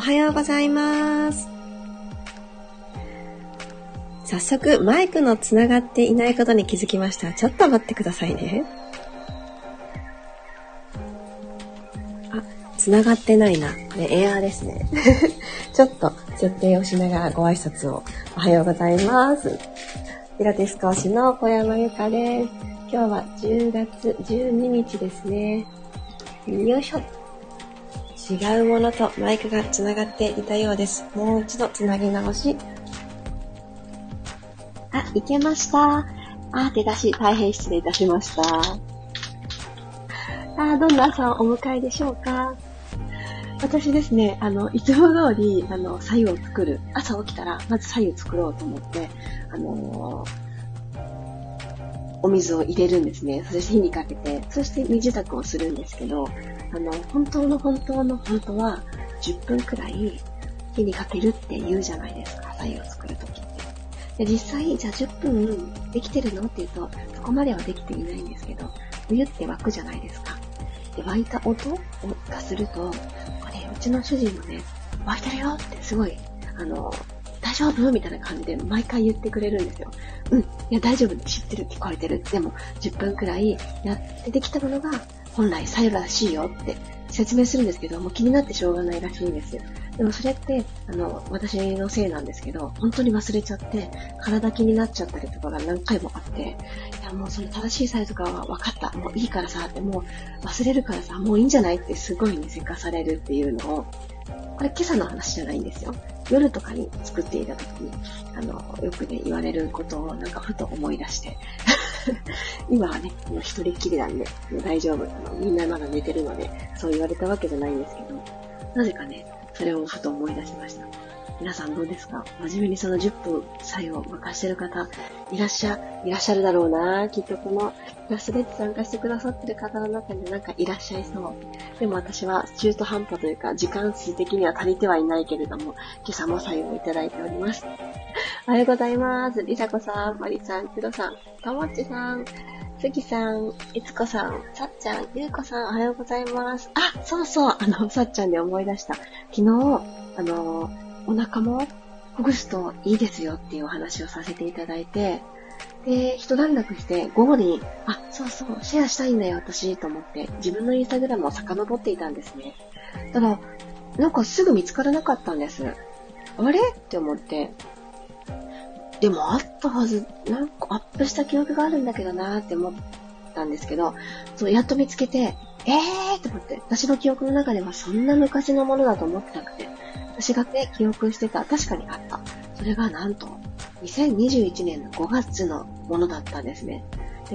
おはようございます。早速、マイクのつながっていないことに気づきました。ちょっと待ってくださいね。あ、つながってないな。これエアーですね。ちょっと設定をしながらご挨拶を。おはようございます。ピラティス講師の小山由かです。今日は10月12日ですね。よいしょ。違うものとマイクがつながっていたようです。もう一度つなぎ直し。あ、いけました。あ、出だし、大変失礼いたしました。あ、どんな朝をお迎えでしょうか私ですね、あの、いつも通り、あの、左右を作る。朝起きたら、まず左右作ろうと思って、あのーお水を入れるんですね。そして火にかけて、そして身支度をするんですけど、あの、本当の本当の本当は、10分くらい火にかけるって言うじゃないですか、左右を作るときって。で、実際、じゃあ10分できてるのって言うと、そこまではできていないんですけど、お湯って沸くじゃないですか。で、沸いた音がすると、これ、うちの主人もね、沸いてるよってすごい、あの、大丈夫？みたいな感じで毎回言ってくれるんですよ。うん、いや大丈夫、知ってる、聞こえてる。でも、10分くらいやってできたものが、本来左右らしいよって説明するんですけど、もう気になってしょうがないらしいんですよ。でもそれって、あの、私のせいなんですけど、本当に忘れちゃって、体気になっちゃったりとかが何回もあって、いやもうその正しいサイズかは分かった。もういいからさ、ってもう忘れるからさ、もういいんじゃないってすごいにせかされるっていうのを、これ今朝の話じゃないんですよ。夜とかに作っていた時に、あの、よくね、言われることをなんかふと思い出して、今はね、一人っきりなんで、大丈夫。あのみんなまだ寝てるので、そう言われたわけじゃないんですけど、なぜかね、それをふと思い出しました。皆さんどうですか？真面目にその10分作用を任してる方、いらっしゃ、いらっしゃるだろうなきっとこのラスレッツ参加してくださってる方の中になんかいらっしゃいそう。でも私は中途半端というか時間数的には足りてはいないけれども、今朝も作用いただいております。おはようございます。りさこさん、まりさん、くろさん、ともっちさん、すぎさん、いつこさん、さっちゃん、ゆうこさん、おはようございます。あ、そうそう、あの、さっちゃんで思い出した。昨日、あの、お腹もほぐすといいですよっていうお話をさせていただいて、で、一段落して午後に、あ、そうそう、シェアしたいんだよ、私、と思って、自分のインスタグラムを遡っていたんですね。ただ、なんかすぐ見つからなかったんです。あれ？って思って、でもあったはず、なんかアップした記憶があるんだけどなーって思ったんですけど、そう、やっと見つけて、えーって思って、私の記憶の中ではそんな昔のものだと思ってなくて、私がね、記憶してた、確かにあった。それがなんと、2021年の5月のものだったんですね。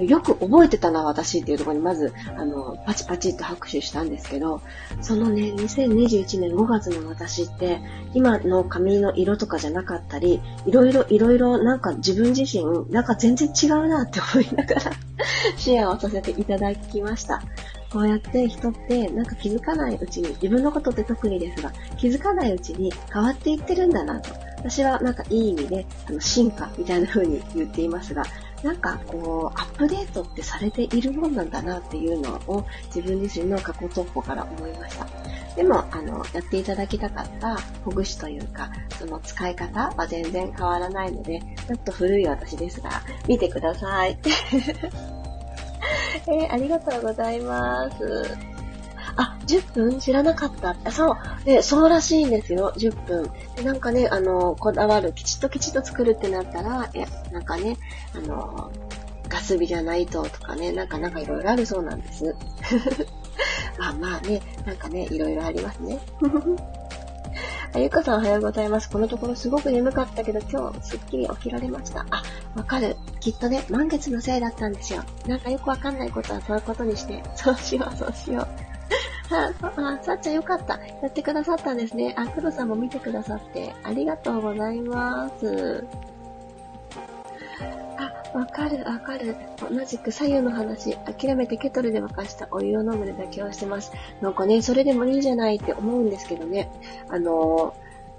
よく覚えてたな、私っていうところにまず、あの、パチパチっと拍手したんですけど、そのね、2021年5月の私って、今の髪の色とかじゃなかったり、いろいろいろいろなんか自分自身、なんか全然違うなって思いながら シェアをさせていただきました。こうやって人ってなんか気づかないうちに、自分のことって特にですが、気づかないうちに変わっていってるんだなと。私はなんかいい意味で、あの、進化みたいな風に言っていますが、なんかこう、アップデートってされているもんなんだなっていうのを自分自身の過去投稿から思いました。でも、あの、やっていただきたかったほぐしというか、その使い方は全然変わらないので、ちょっと古い私ですが、見てください。えー、ありがとうございます。あ、10分知らなかった。あそう。で、そうらしいんですよ。10分。で、なんかね、あの、こだわる、きちっときちっと作るってなったら、いや、なんかね、あの、ガス火じゃないととかね、なんかなんかいろいろあるそうなんです。ま あまあね、なんかね、いろいろありますね。あゆかさんおはようございます。このところすごく眠かったけど今日すっきり起きられました。あ、わかる。きっとね、満月のせいだったんですよ。なんかよくわかんないことはそういうことにして、そうしよう、そうしよう。あ、あ、さっちゃんよかった。やってくださったんですね。あ、黒さんも見てくださって、ありがとうございます。あ、わかる、わかる。同じく左右の話、諦めてケトルで沸かしたお湯を飲むで妥協してます。なんかね、それでもいいじゃないって思うんですけどね。あの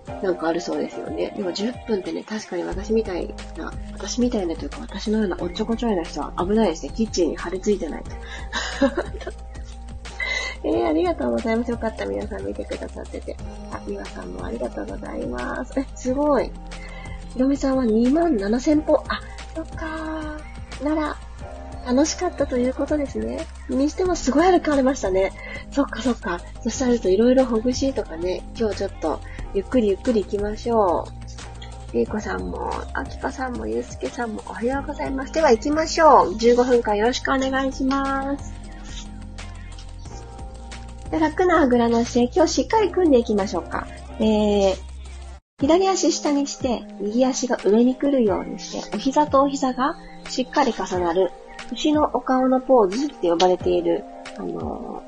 ー、なんかあるそうですよね。でも10分ってね、確かに私みたいな、私みたいなというか私のようなおっちょこちょいな人は危ないですね。キッチンに張り付いてないと。えー、ありがとうございます。よかった。皆さん見てくださってて。あ、みわさんもありがとうございます。え、すごい。ひろみさんは2万7千歩。あ、そっかー。なら、楽しかったということですね。にしてもすごい歩かれましたね。そっかそっか。そしたらといろいろほぐしとかね、今日ちょっとゆっくりゆっくり行きましょう。りーこさんも、あきかさんも、ゆうすけさんもおはようございます。では行きましょう。15分間よろしくお願いします。楽なあぐらの姿勢、今日しっかり組んでいきましょうか。えー、左足下にして、右足が上に来るようにして、お膝とお膝がしっかり重なる牛のお顔のポーズって呼ばれている、あの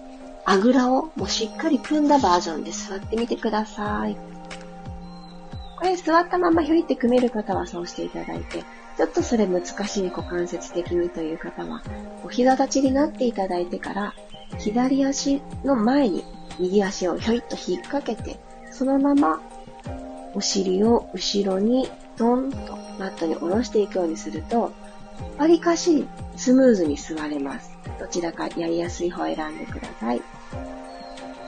ー、あぐらをもうしっかり組んだバージョンで座ってみてください。これ座ったままひょいって組める方はそうしていただいて、ちょっとそれ難しい股関節的にという方は、お膝立ちになっていただいてから、左足の前に右足をひょいっと引っ掛けて、そのままお尻を後ろにドンとマットに下ろしていくようにすると、わりかしスムーズに座れます。どちらかやりやすい方を選んでください。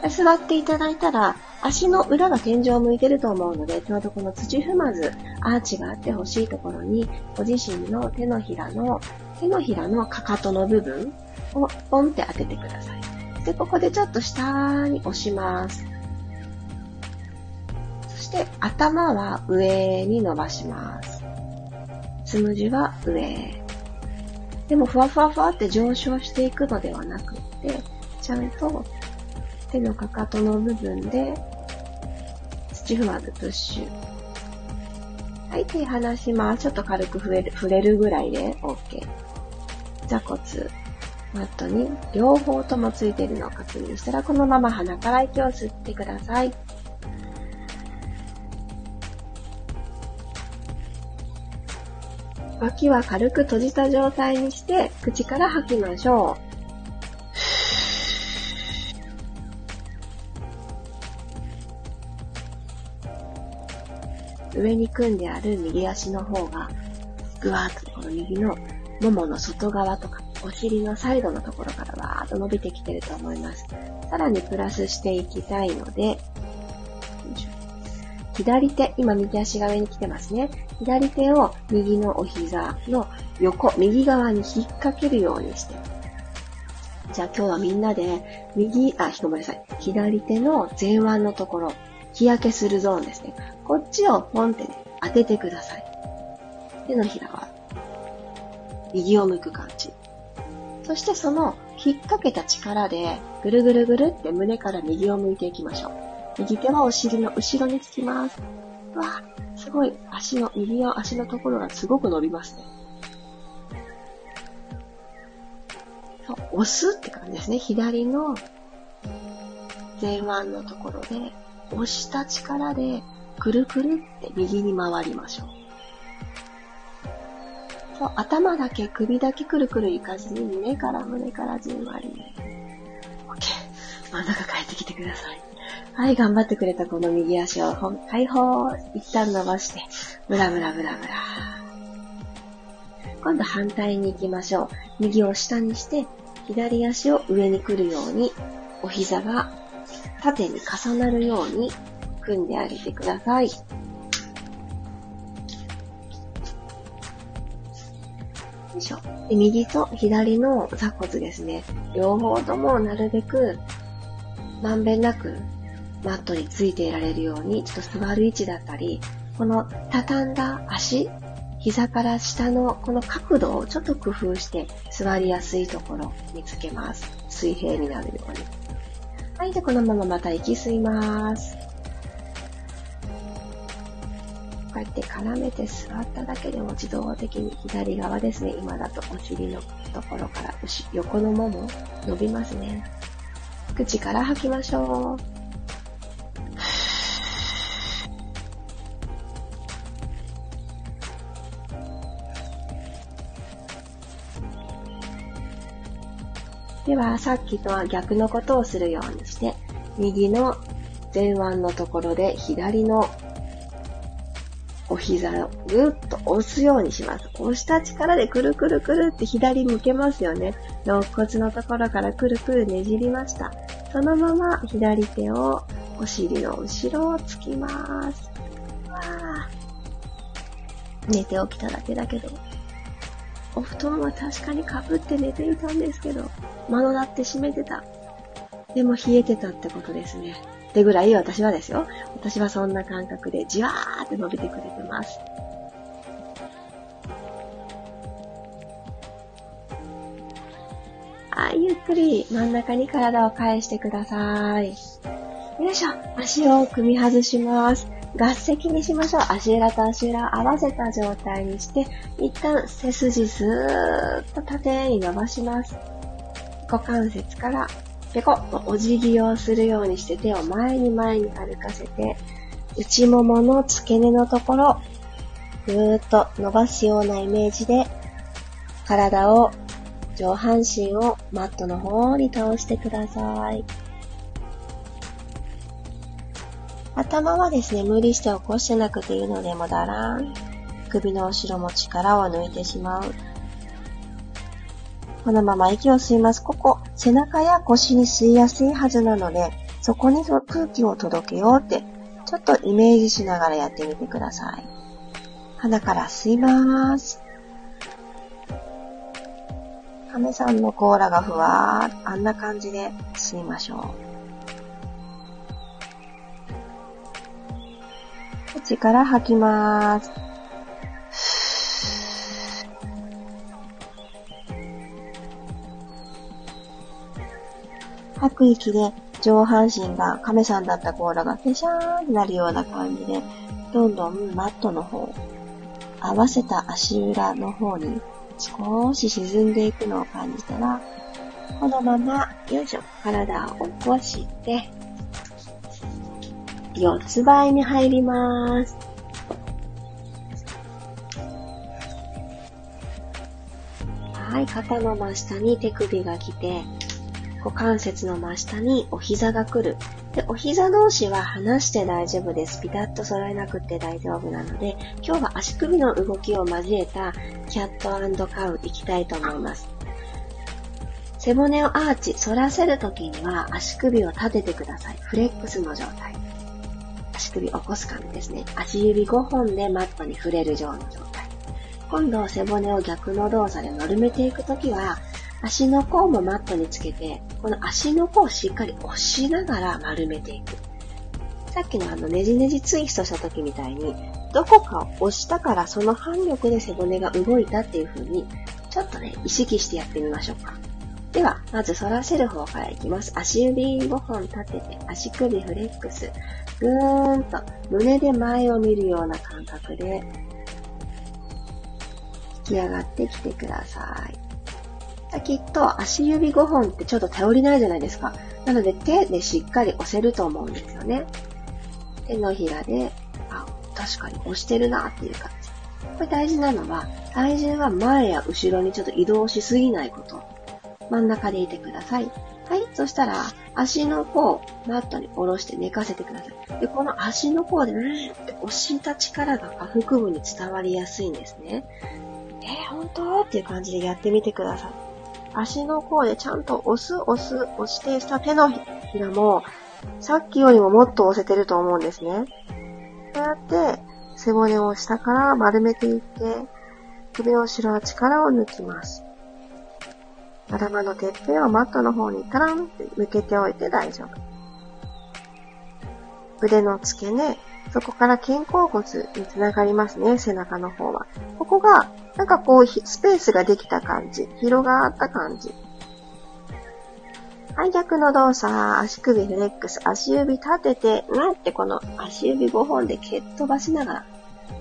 座っていただいたら、足の裏が天井を向いてると思うので、ちょうどこの土踏まず、アーチがあってほしいところに、ご自身の手のひらの、手のひらのかかとの部分をポンって当ててください。で、ここでちょっと下に押します。そして、頭は上に伸ばします。つむじは上。でも、ふわふわふわって上昇していくのではなくて、ちゃんと手のかかとの部分で、土踏まずプッシュ。はい、手離します。ちょっと軽く触れる触れるぐらいで OK。座骨、マットに両方ともついているのを確認したら、このまま鼻から息を吸ってください。脇は軽く閉じた状態にして、口から吐きましょう。上に組んである右足の方が、ぐわーっとこの右のももの外側とか、お尻のサイドのところからわーっと伸びてきてると思います。さらにプラスしていきたいので、左手、今右足が上に来てますね。左手を右のお膝の横、右側に引っ掛けるようにして。じゃあ今日はみんなで、右、あ、ごめんなさい。左手の前腕のところ、日焼けするゾーンですね。こっちをポンってね、当ててください。手のひらは、右を向く感じ。そしてその引っ掛けた力で、ぐるぐるぐるって胸から右を向いていきましょう。右手はお尻の後ろにつきます。わあすごい、足の、右の足のところがすごく伸びますね。そう、押すって感じですね。左の前腕のところで、押した力で、くるくるって右に回りましょう。そう、頭だけ、首だけくるくるいかずに、胸から胸からじんわり。OK。真ん中帰ってきてください。はい、頑張ってくれたこの右足を解放、一旦伸ばして、ブラブラブラブラ。今度反対に行きましょう。右を下にして、左足を上に来るように、お膝が縦に重なるように組んであげてください。しょ。で右と左の座骨ですね。両方ともなるべくまんべんなくマットについていられるように、ちょっと座る位置だったり、この畳んだ足、膝から下のこの角度をちょっと工夫して座りやすいところにつけます。水平になるように。はい、で、このまままた息吸います。こうやって絡めて座っただけでも自動的に左側ですね。今だとお尻のところから横のもも伸びますね。口から吐きましょう。では、さっきとは逆のことをするようにして、右の前腕のところで左の膝をぐっと押すようにします。押した力でくるくるくるって左向けますよね。肋骨のところからくるくるねじりました。そのまま左手をお尻の後ろをつきます。寝て起きただけだけど、お布団は確かにかぶって寝ていたんですけど、窓だって閉めてた。でも冷えてたってことですね。ってぐらい私はですよ。私はそんな感覚でじわーって伸びてくれてます。はい、ゆっくり真ん中に体を返してください。よいしょ。足を組み外します。合席にしましょう。足裏と足裏合わせた状態にして、一旦背筋スーッと縦に伸ばします。股関節からペコッとお辞儀をするようにして手を前に前に歩かせて、内ももの付け根のところ、ぐーっと伸ばすようなイメージで、体を、上半身をマットの方に倒してください。頭はですね、無理して起こしてなくていいので、もだらん。首の後ろも力を抜いてしまう。このまま息を吸います。ここ、背中や腰に吸いやすいはずなので、そこに空気を届けようって、ちょっとイメージしながらやってみてください。鼻から吸います。亀さんの甲羅がふわーあんな感じで吸いましょう。口から吐きます。吐く息で上半身が亀さんだった甲羅がペシャーになるような感じで、どんどんマットの方、合わせた足裏の方に少し沈んでいくのを感じたら、このまま、よいしょ、体を起こして、四つ倍に入ります。はい、肩の真下に手首が来て、股関節の真下にお膝が来る。で、お膝同士は離して大丈夫です。ピタッと揃えなくて大丈夫なので、今日は足首の動きを交えたキャットカウいきたいと思います。背骨をアーチ、反らせるときには足首を立ててください。フレックスの状態。足首起こす感じですね。足指5本でマットに触れる状の状態。今度背骨を逆の動作で丸めていくときは、足の甲もマットにつけて、この足の甲をしっかり押しながら丸めていく。さっきのあのねじねじツイストした時みたいに、どこかを押したからその反力で背骨が動いたっていう風に、ちょっとね、意識してやってみましょうか。では、まず反らせる方からいきます。足指5本立てて、足首フレックス。ぐーんと胸で前を見るような感覚で、引き上がってきてください。きっと足指5本ってちょっと頼りないじゃないですか。なので手でしっかり押せると思うんですよね。手のひらで、あ、確かに押してるなっていう感じ。これ大事なのは、体重は前や後ろにちょっと移動しすぎないこと。真ん中でいてください。はい。そしたら、足の甲を、マットに下ろして寝かせてください。で、この足の甲で、ねって押した力が下腹部に伝わりやすいんですね。えー、本当？っていう感じでやってみてください。足の甲でちゃんと押す、押す、押してした手のひらも、さっきよりももっと押せてると思うんですね。こうやって、背骨を下から丸めていって、首の後ろは力を抜きます。頭のてっぺんをマットの方にタランって向けておいて大丈夫。腕の付け根、そこから肩甲骨につながりますね、背中の方は。ここが、なんかこう、スペースができた感じ。広がった感じ。はい、逆の動作、足首フレックス、足指立てて、うんってこの足指5本で蹴っ飛ばしながら、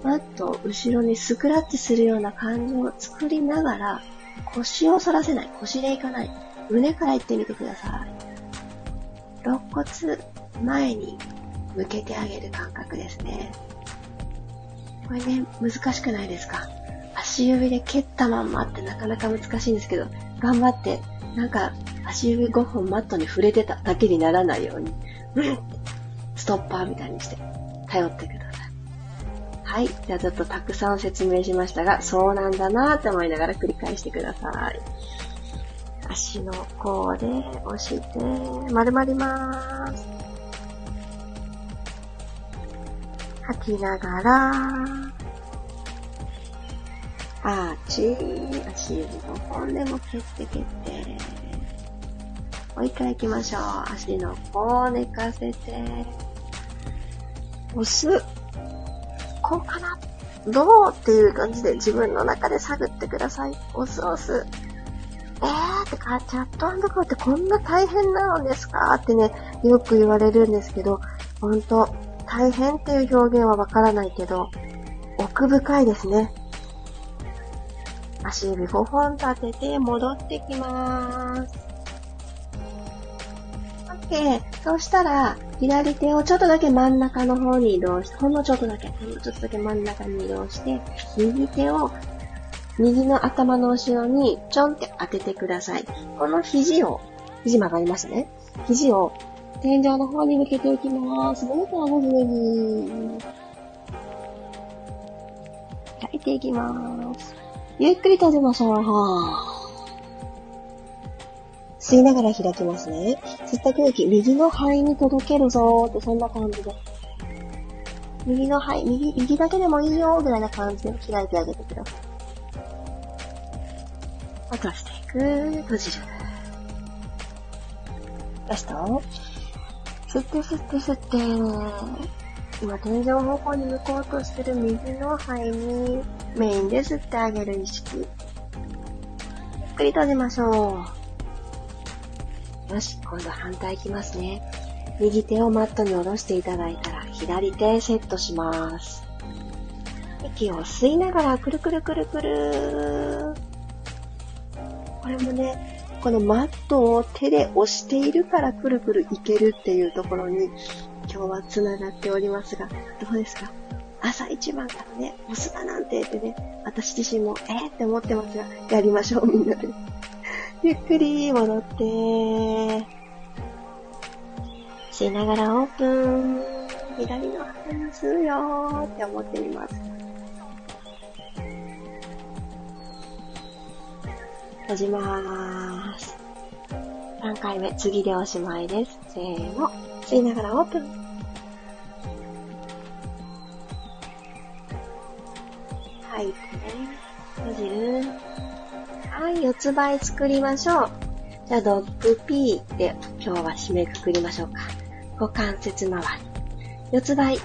マットを後ろにスクラッチするような感じを作りながら、腰を反らせない、腰でいかない、胸から行ってみてください。肋骨、前に向けてあげる感覚ですね。これね、難しくないですか？足指で蹴ったまんまってなかなか難しいんですけど、頑張って、なんか足指5本マットに触れてただけにならないように、ストッパーみたいにして頼ってください。はい。じゃあちょっとたくさん説明しましたが、そうなんだなーって思いながら繰り返してください。足の甲で押して、丸まりまーす。吐きながら、アーチ、足指の本でも蹴って蹴って。もう一回行きましょう。足の甲を寝かせて。押す。こうかなどうっていう感じで自分の中で探ってください。押す押す。えーってか、チャットコーってこんな大変なのですか？ってね、よく言われるんですけど、ほんと、大変っていう表現はわからないけど、奥深いですね。足指5本立てて戻ってきまーす。OK。そうしたら、左手をちょっとだけ真ん中の方に移動して、ほんのちょっとだけ、ほんのちょっとだけ真ん中に移動して、右手を右の頭の後ろにちょんって当ててください。この肘を、肘曲がりましたね。肘を天井の方に向けていきます。もう一回上に。開いていきます。ゆっくり閉じましょう。吸いながら開きますね。吸った空気、右の肺に届けるぞーって、そんな感じで。右の肺、右、右だけでもいいよーぐらいな感じで開いてあげてください。落としていく。閉じる。ラスト。吸って吸って吸って。今天井方向に向こうとしてる右の肺にメインで吸ってあげる意識。ゆっくり閉じましょう。よし、今度反対いきますね。右手をマットに下ろしていただいたら、左手セットします。息を吸いながら、くるくるくるくる。これもね、このマットを手で押しているからくるくるいけるっていうところに今日は繋がっておりますが、どうですか？朝一番からね、お酢だなんてってね、私自身もえーって思ってますが、やりましょうみんなで。ゆっくり戻って、しながらオープン。左の鼻に吸うよーって思ってみます。閉じまーす。3回目、次でおしまいです。せーの。吸いながらオープン。吐いて、閉じる。はい、四つ倍作りましょう。じゃあ、ドッグ P で今日は締めくくりましょうか。股関節周り。四つ倍。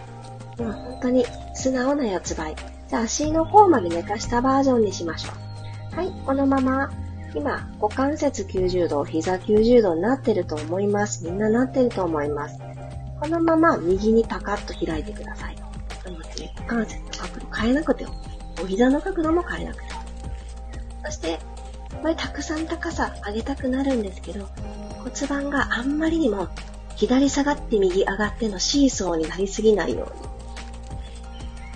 もう本当に素直な四つ倍。じゃあ、足の方まで寝かしたバージョンにしましょう。はい、このまま今、股関節90度、膝90度になってると思います。みんななってると思います。このまま右にパカッと開いてください。なので、股関節の角度変えなくても、お膝の角度も変えなくても。そして、これたくさん高さ上げたくなるんですけど、骨盤があんまりにも左下がって右上がってのシーソーになりすぎないように。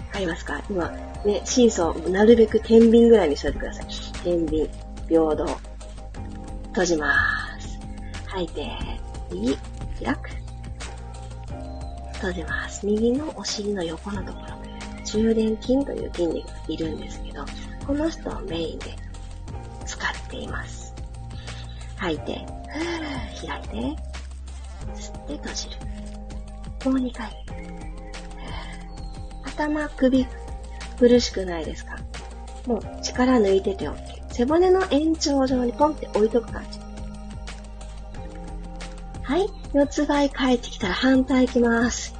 わかりますか？今、ね、シーソー、なるべく天秤ぐらいにしといてください。天秤。平等。閉じます。吐いて、右、開く。閉じます。右のお尻の横のところ、中殿筋という筋肉がいるんです。けど、この人をメインで使っています。吐いて、ふー開いて、吸って閉じる。もう2回。頭、首、苦しくないです。かもう力抜いてて OK。背骨の延長上にポンって置いとく感じ。はい。四つ倍帰ってきたら反対行きます。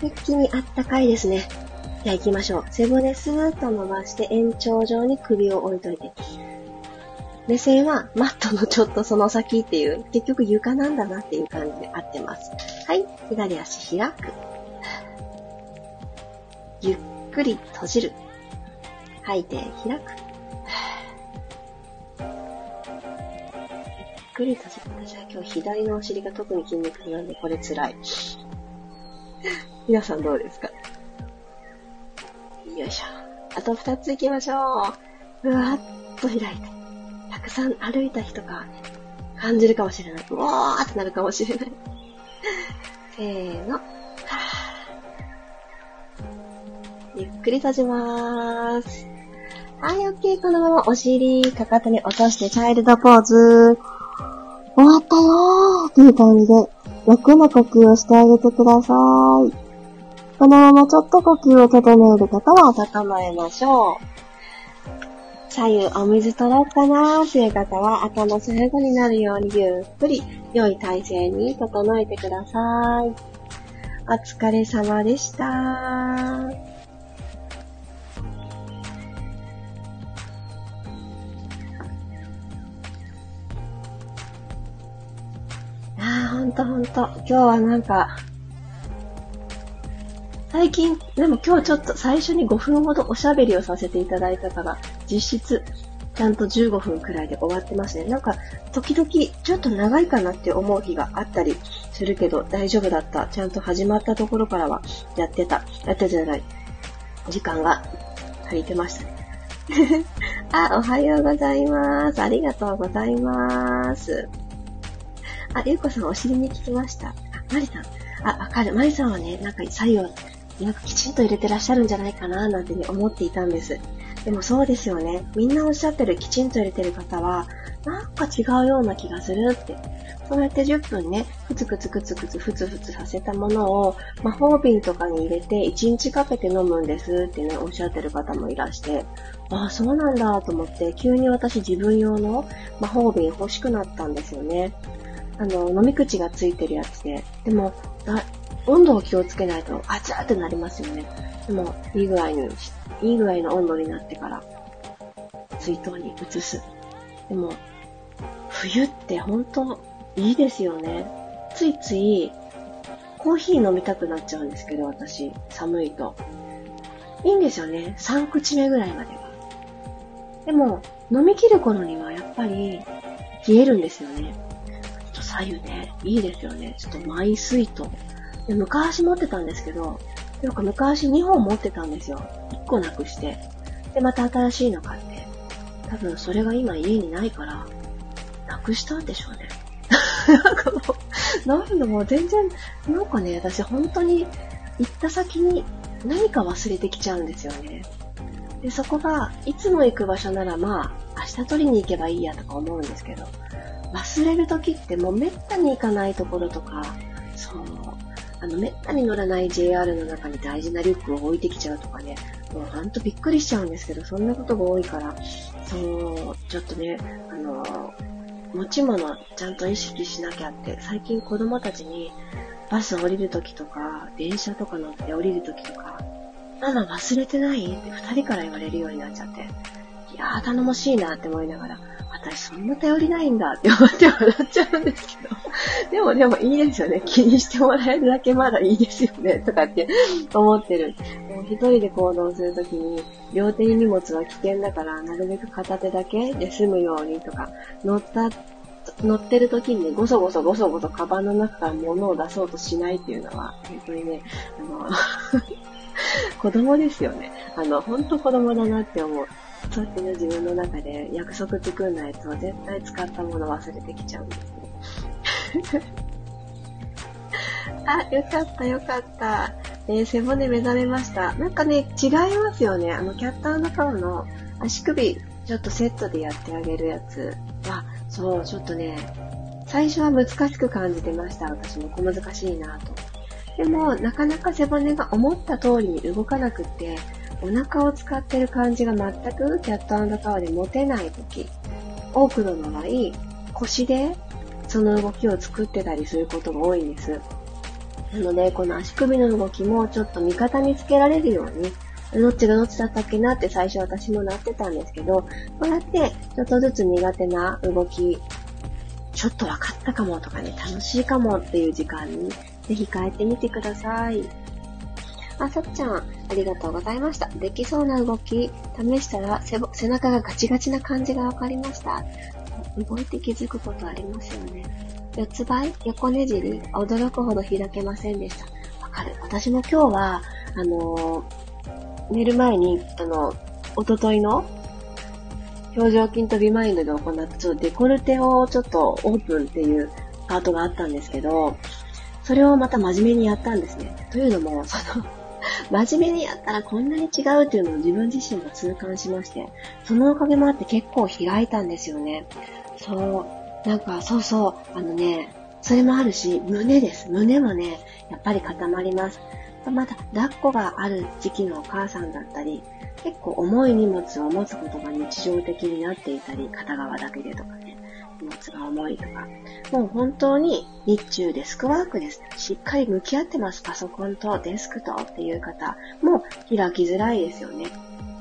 一気にあったかいですね。じゃあ行きましょう。背骨スーッと伸ばして延長上に首を置いといて。目線はマットのちょっとその先っていう、結局床なんだなっていう感じで合ってます。はい。左足開く。ゆっくり閉じる。吐いて開く。くり閉じ私は今日左のお尻が特に筋肉痛なんでこれ辛い。皆さんどうですか？よいしょ。あと二つ行きましょう。うわっと開いて。たくさん歩いた日とか、感じるかもしれない。うわーってなるかもしれない。せーの。ゆっくり閉じまーす。はい、オッケー。このままお尻、かかとに落としてチャイルドポーズ。終わったよーっていう感じで、楽な呼吸をしてあげてください。このままちょっと呼吸を整える方は整えましょう。左右お水取ろうかなーっていう方は頭最後になるようにゆっくり良い体勢に整えてください。お疲れ様でした。ほんとほんと。今日はなんか、最近、でも今日ちょっと最初に5分ほどおしゃべりをさせていただいたから、実質、ちゃんと15分くらいで終わってますね。なんか、時々、ちょっと長いかなって思う日があったりするけど、大丈夫だった。ちゃんと始まったところからは、やってた。やってじゃない。時間が足りてましたね。あ、おはようございます。ありがとうございます。あ、ゆうこさんお尻に聞きました。あ、まりさん。あ、わかる。まりさんはね、なんか左右、なんかきちんと入れてらっしゃるんじゃないかな、なんてね、思っていたんです。でもそうですよね。みんなおっしゃってるきちんと入れてる方は、なんか違うような気がするって。そうやって10分ね、ふつくつくつくつふつふつさせたものを魔法瓶とかに入れて1日かけて飲むんですってね、おっしゃってる方もいらして、ああ、そうなんだと思って、急に私自分用の魔法瓶欲しくなったんですよね。あの、飲み口がついてるやつで、でも、温度を気をつけないと、あちゃーってなりますよね。でも、いい具合に、いい具合の温度になってから、水筒に移す。でも、冬って本当いいですよね。ついつい、コーヒー飲みたくなっちゃうんですけど、私、寒いと。いいんですよね。3口目ぐらいまでは。でも、飲み切る頃にはやっぱり、冷えるんですよね。左右ね、いいですよね。ちょっとマイスイート。で昔持ってたんですけど、なんか昔2本持ってたんですよ。1個なくして。で、また新しいの買って。多分それが今家にないから、なくしたんでしょうね。なんかもう、なんだもう全然、なんかね、私本当に行った先に何か忘れてきちゃうんですよね。で、そこが、いつも行く場所ならまあ、明日取りに行けばいいやとか思うんですけど、忘れる時ってもうめったに行かないところとか、そう、あの、めったに乗らない JR の中に大事なリュックを置いてきちゃうとかね、もうほんとびっくりしちゃうんですけど、そんなことが多いから、そう、ちょっとね、あの、持ち物ちゃんと意識しなきゃって、最近子供たちにバス降りるときとか、電車とか乗って降りるときとか、ママ忘れてない？って二人から言われるようになっちゃって、いやー頼もしいなって思いながら、私そんな頼りないんだって思って笑っちゃうんですけど。でもでもいいですよね。気にしてもらえるだけまだいいですよね。とかって思ってる。もう一人で行動するときに、両手に荷物は危険だから、なるべく片手だけで済むようにとか、乗った、乗ってる時にね、ごそごそごそごそカバンの中から物を出そうとしないっていうのは、本当にね、あの 子供ですよね。あの、本当子供だなって思う。そうやってね、自分の中で約束作んないと絶対使ったもの忘れてきちゃうんですね。あ、よかったよかった。えー、背骨目覚めました。なんかね、違いますよね。あの、キャッターの顔の足首、ちょっとセットでやってあげるやつは、そう、ちょっとね、最初は難しく感じてました。私も小難しいなと。でも、なかなか背骨が思った通りに動かなくって、お腹を使ってる感じが全くキャットカーで持てない時、多くの場合、腰でその動きを作ってたりすることが多いんです。なので、この足首の動きもちょっと味方につけられるように、どっちがどっちだったっけなって最初私もなってたんですけど、こうやってちょっとずつ苦手な動き、ちょっと分かったかもとかね、楽しいかもっていう時間にぜひ変えてみてください。あ、さっちゃん、ありがとうございました。できそうな動き、試したら背中がガチガチな感じがわかりました。動いて気づくことありますよね。四つ倍？横ねじり驚くほど開けませんでした。わかる。私も今日は、あのー、寝る前に、あの、おとといの表情筋とビマインドで行ったちょっとデコルテをちょっとオープンっていうパートがあったんですけど、それをまた真面目にやったんですね。というのも、その 真面目にやったらこんなに違うっていうのを自分自身が痛感しまして、そのおかげもあって結構開いたんですよね。そう。なんか、そうそう、あのね、それもあるし、胸です。胸もね、やっぱり固まります。まだ、抱っこがある時期のお母さんだったり、結構重い荷物を持つことが日常的になっていたり、片側だけでとかね、荷物が重いとか、もう本当に日中デスクワークです。しっかり向き合ってます。パソコンとデスクとっていう方も開きづらいですよね。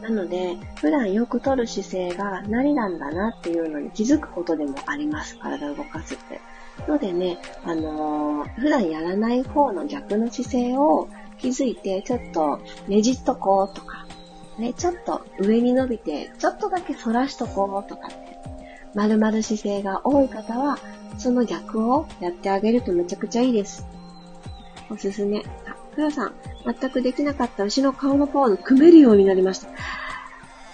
なので、普段よく取る姿勢が何なんだなっていうのに気づくことでもあります。体を動かすって。のでね、あのー、普段やらない方の逆の姿勢を気づいて、ちょっとねじっとこうとか、ね、ちょっと上に伸びて、ちょっとだけ反らしとこうとかって、丸々姿勢が多い方は、その逆をやってあげるとめちゃくちゃいいです。おすすめ。あ、ふよさん、全くできなかった牛の顔のポーズ組めるようになりました。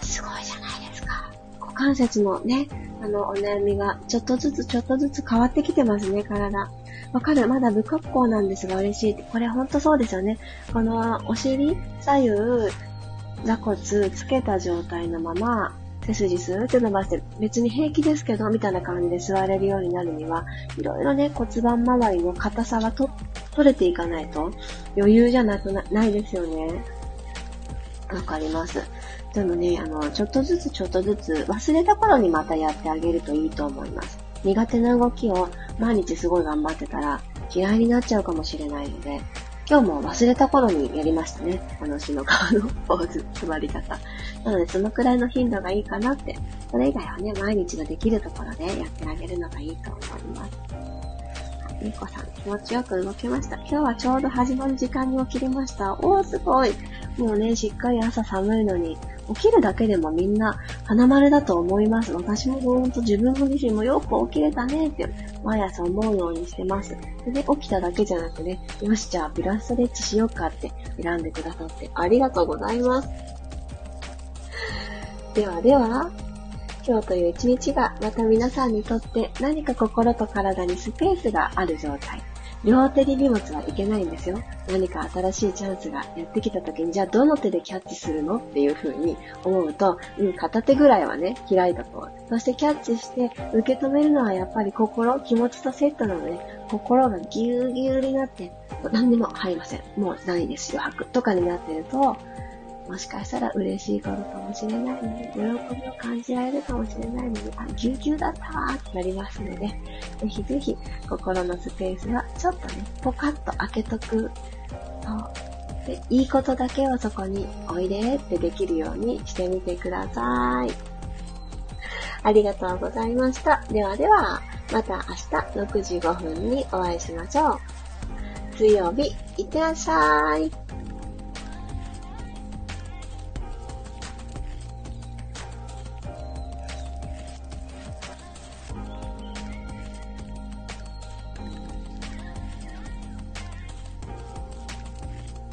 すごいじゃないですか。股関節のね、あの、お悩みが、ちょっとずつちょっとずつ変わってきてますね、体。わかるまだ不格好なんですが嬉しいって。これほんとそうですよね。この、お尻、左右、座骨つけた状態のまま、背筋スーって伸ばして、別に平気ですけど、みたいな感じで座れるようになるには、いろいろね、骨盤周りの硬さがと取れていかないと、余裕じゃなくな、ないですよね。わかります。でもね、あの、ちょっとずつちょっとずつ忘れた頃にまたやってあげるといいと思います。苦手な動きを毎日すごい頑張ってたら嫌いになっちゃうかもしれないので、今日も忘れた頃にやりましたね。あの、死の顔 のポーズ、座り方。なので、そのくらいの頻度がいいかなって。それ以外はね、毎日ができるところでやってあげるのがいいと思います。みこさん、気持ちよく動きました。今日はちょうど始まる時間に起きれました。おー、すごい。もうね、しっかり朝寒いのに、起きるだけでもみんな花丸だと思います。私もほんと自分も自身もよく起きれたねって毎朝思うようにしてます。で、起きただけじゃなくね、よし、じゃあピラストレッチしようかって選んでくださってありがとうございます。ではでは、今日という一日がまた皆さんにとって何か心と体にスペースがある状態。両手に荷物はいけないんですよ。何か新しいチャンスがやってきた時に、じゃあどの手でキャッチするのっていう風に思うと、うん、片手ぐらいはね、開いたと。そしてキャッチして受け止めるのはやっぱり心、気持ちとセットなので、心がギューギューになって、何にも入りません。もうないです余白とかになってると、もしかしたら嬉しいことかもしれないので、喜びを感じられるかもしれないので、あ、ぎゅうぎゅうだったわーってなりますので、ぜひぜひ心のスペースはちょっとね、ポカッと開けとく。そう。で、いいことだけをそこにおいでってできるようにしてみてください。ありがとうございました。ではでは、また明日6時5分にお会いしましょう。水曜日、いってらっしゃい。